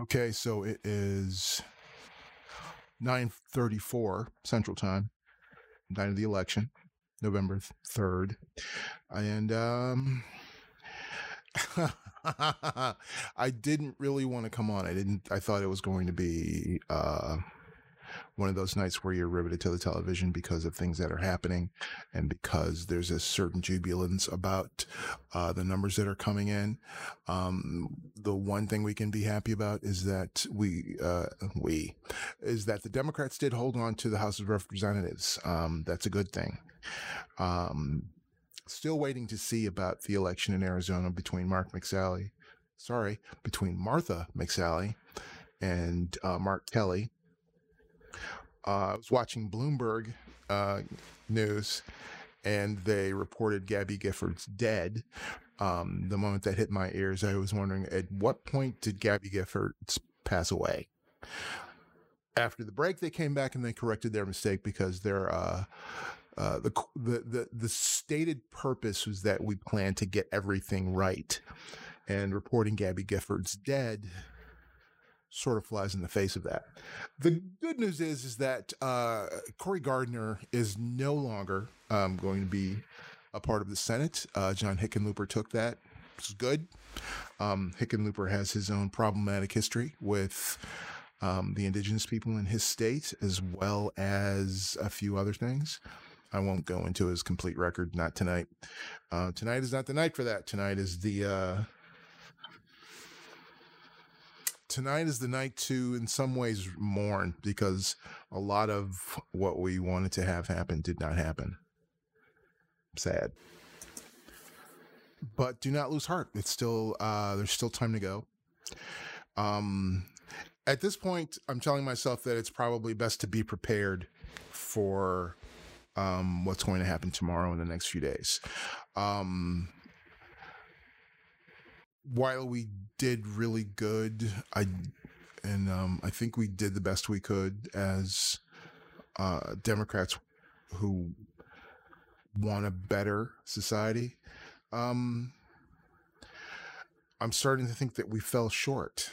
Okay, so it is 9:34 Central Time, night of the election, November 3rd. And um I didn't really want to come on. I didn't I thought it was going to be uh one of those nights where you're riveted to the television because of things that are happening and because there's a certain jubilance about uh, the numbers that are coming in. Um, the one thing we can be happy about is that we, uh, we, is that the Democrats did hold on to the House of Representatives. Um, that's a good thing. Um, still waiting to see about the election in Arizona between Mark McSally, sorry, between Martha McSally and uh, Mark Kelly uh, I was watching Bloomberg uh, news, and they reported Gabby Giffords dead. Um, the moment that hit my ears, I was wondering at what point did Gabby Giffords pass away? After the break, they came back and they corrected their mistake because their uh, uh, the, the the the stated purpose was that we plan to get everything right, and reporting Gabby Giffords dead sort of flies in the face of that. The good news is is that uh, Cory Gardner is no longer um, going to be a part of the Senate. Uh, John Hickenlooper took that. It's good. Um, Hickenlooper has his own problematic history with um, the indigenous people in his state, as well as a few other things. I won't go into his complete record, not tonight. Uh, tonight is not the night for that. Tonight is the uh, tonight is the night to, in some ways, mourn because a lot of what we wanted to have happen did not happen. Sad. But do not lose heart. It's still, uh, there's still time to go. Um, at this point, I'm telling myself that it's probably best to be prepared for um, what's going to happen tomorrow in the next few days. Um, while we did really good, I and um, I think we did the best we could as uh, Democrats who want a better society. Um, I'm starting to think that we fell short.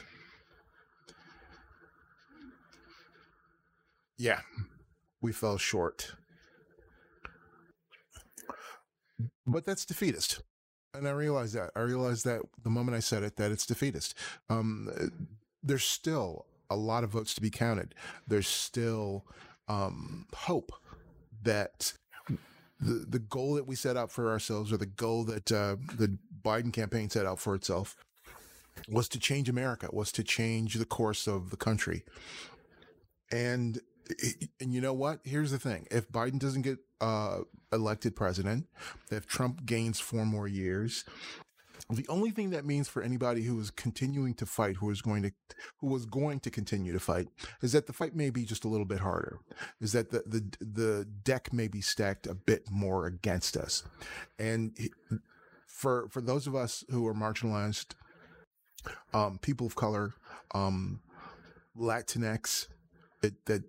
Yeah, we fell short. But that's defeatist and I realize that. I realize that the moment I said it, that it's defeatist. Um, there's still a lot of votes to be counted. There's still um, hope that the the goal that we set out for ourselves, or the goal that uh, the Biden campaign set out for itself, was to change America, was to change the course of the country. And and you know what? Here's the thing: if Biden doesn't get uh, elected president, if Trump gains four more years, the only thing that means for anybody who is continuing to fight, who is going to, who was going to continue to fight, is that the fight may be just a little bit harder. Is that the the the deck may be stacked a bit more against us, and for for those of us who are marginalized, um, people of color, um, Latinx, it, that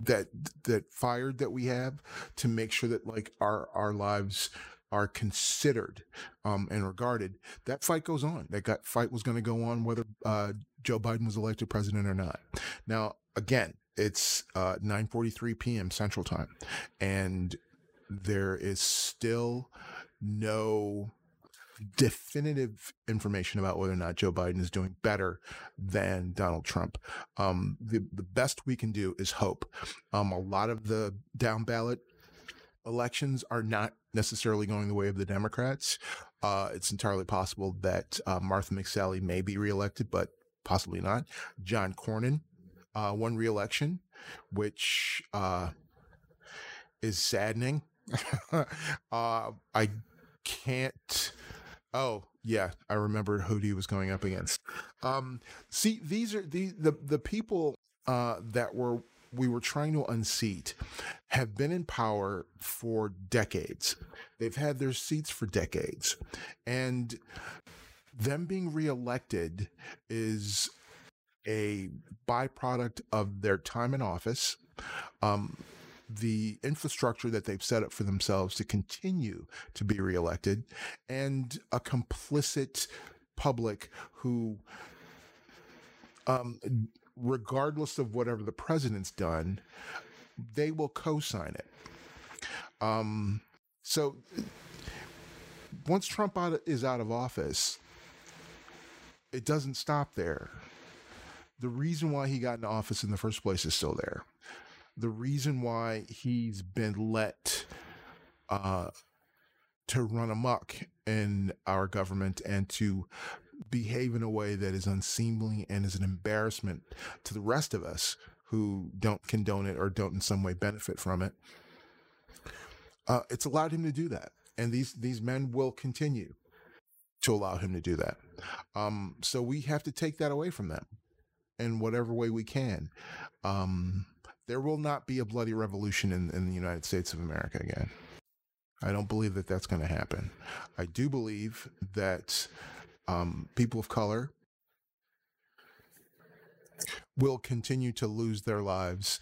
that that fired that we have to make sure that like our our lives are considered um, and regarded. That fight goes on. That got, fight was going to go on whether uh, Joe Biden was elected president or not. Now, again, it's uh, 9:43 p.m. Central Time, and there is still no definitive information about whether or not Joe Biden is doing better than Donald Trump. Um, the, the best we can do is hope. Um, a lot of the down ballot elections are not necessarily going the way of the Democrats. Uh, it's entirely possible that uh, Martha McSally may be reelected, but possibly not. John Cornyn uh, won reelection, which uh, is saddening. Uh, I can't Oh, yeah, I remember who he was going up against. Um, see, these are the the the people uh, that were we were trying to unseat have been in power for decades. They've had their seats for decades, and them being reelected is a byproduct of their time in office. Um, the infrastructure that they've set up for themselves to continue to be reelected and a complicit public who um, regardless of whatever the president's done, they will co-sign it. Um, so once Trump out, is out of office, it doesn't stop there. The reason why he got into office in the first place is still there. The reason why he's been let uh, to run amok in our government and to behave in a way that is unseemly and is an embarrassment to the rest of us who don't condone it or don't in some way benefit from it. Uh, it's allowed him to do that, and these these men will continue to allow him to do that. Um, so we have to take that away from them in whatever way we can. Um, there will not be a bloody revolution in, in the United States of America again. I don't believe that that's going to happen. I do believe that um, people of color will continue to lose their lives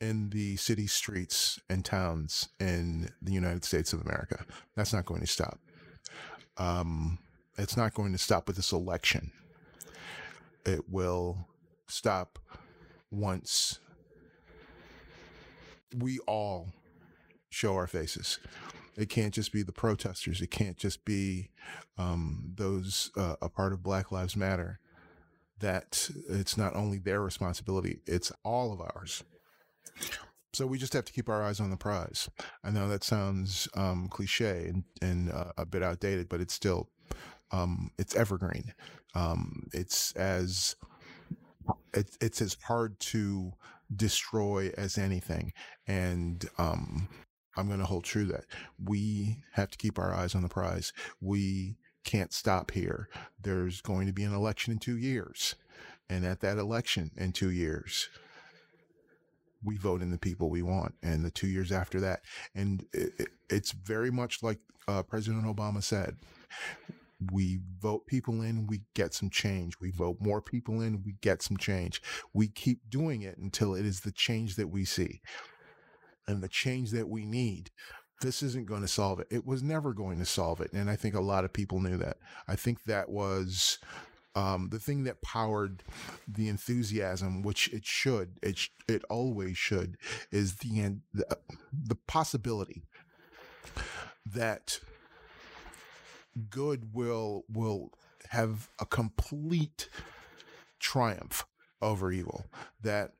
in the city streets and towns in the United States of America. That's not going to stop. Um, it's not going to stop with this election. It will stop once we all show our faces. It can't just be the protesters. It can't just be um, those uh, a part of Black Lives Matter. That it's not only their responsibility; it's all of ours. So we just have to keep our eyes on the prize. I know that sounds um, cliche and, and uh, a bit outdated, but it's still um, it's evergreen. Um, it's as it, it's as hard to destroy as anything, and um, I'm going to hold true that we have to keep our eyes on the prize. We can't stop here. There's going to be an election in two years, and at that election in two years, we vote in the people we want and the two years after that and it, it, it's very much like uh, president obama said we vote people in, we get some change. We vote more people in, we get some change. We keep doing it until it is the change that we see and the change that we need. This isn't going to solve it. It was never going to solve it. And I think a lot of people knew that. I think that was um, the thing that powered the enthusiasm, which it should, it, sh- it always should, is the, the, the possibility that good will will have a complete triumph over evil that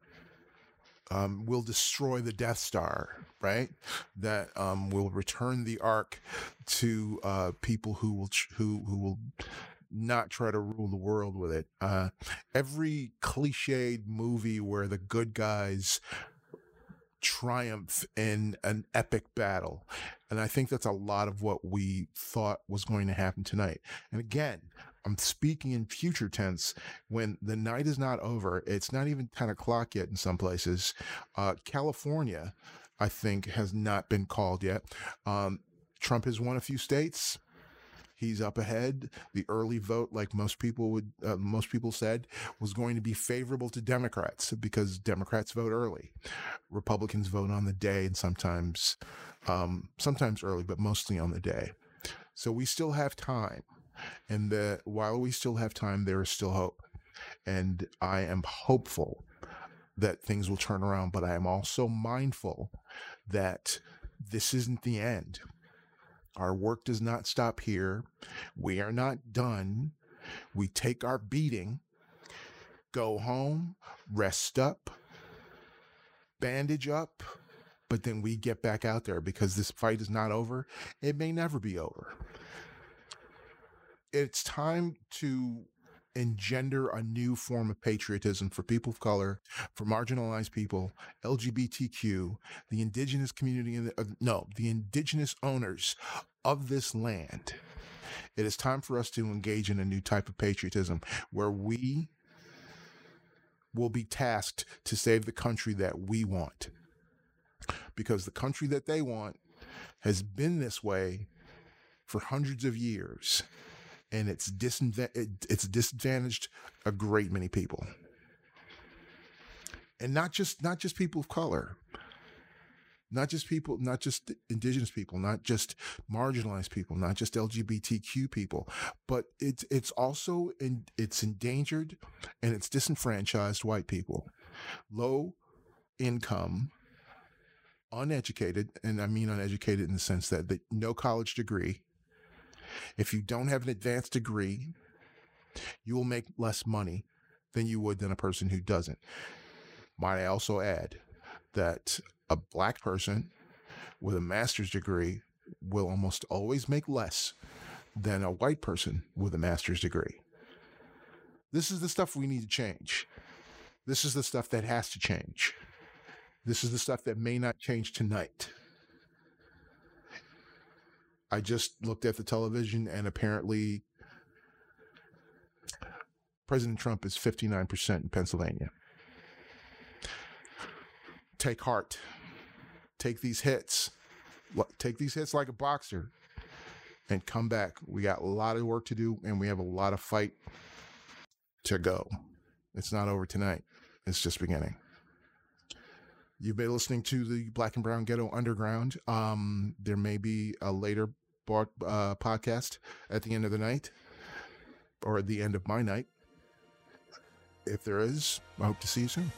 um, will destroy the Death Star, right? That um, will return the Ark to uh, people who will ch- who who will not try to rule the world with it. Uh, every cliched movie where the good guys triumph in an epic battle. And I think that's a lot of what we thought was going to happen tonight. And again, I'm speaking in future tense when the night is not over. It's not even 10 o'clock yet in some places. Uh, California, I think, has not been called yet. Um, Trump has won a few states. He's up ahead. The early vote, like most people would, uh, most people said, was going to be favorable to Democrats because Democrats vote early. Republicans vote on the day and sometimes, um, sometimes early, but mostly on the day. So we still have time. And the, while we still have time, there is still hope. And I am hopeful that things will turn around, but I am also mindful that this isn't the end. Our work does not stop here. We are not done. We take our beating, go home, rest up, bandage up, but then we get back out there because this fight is not over. It may never be over. It's time to engender a new form of patriotism for people of color, for marginalized people, LGBTQ, the indigenous community, the, uh, no, the indigenous owners of this land. It is time for us to engage in a new type of patriotism where we will be tasked to save the country that we want. Because the country that they want has been this way for hundreds of years and it's it's disadvantaged a great many people. And not just not just people of color. not just people, not just indigenous people, not just marginalized people, not just LGBTQ people, but it's it's also in, it's endangered and it's disenfranchised white people, low income, uneducated, and I mean uneducated in the sense that no college degree. If you don't have an advanced degree, you will make less money than you would than a person who doesn't. Might I also add that a black person with a master's degree will almost always make less than a white person with a master's degree. This is the stuff we need to change. This is the stuff that has to change. This is the stuff that may not change tonight. I just looked at the television and apparently President Trump is 59% in Pennsylvania. Take heart take these hits, take these hits like a boxer, and come back. We got a lot of work to do, and we have a lot of fight to go. It's not over tonight. It's just beginning. You've been listening to the Black and Brown Ghetto Underground. Um, there may be a later bar, uh, podcast at the end of the night or at the end of my night. If there is, I hope to see you soon.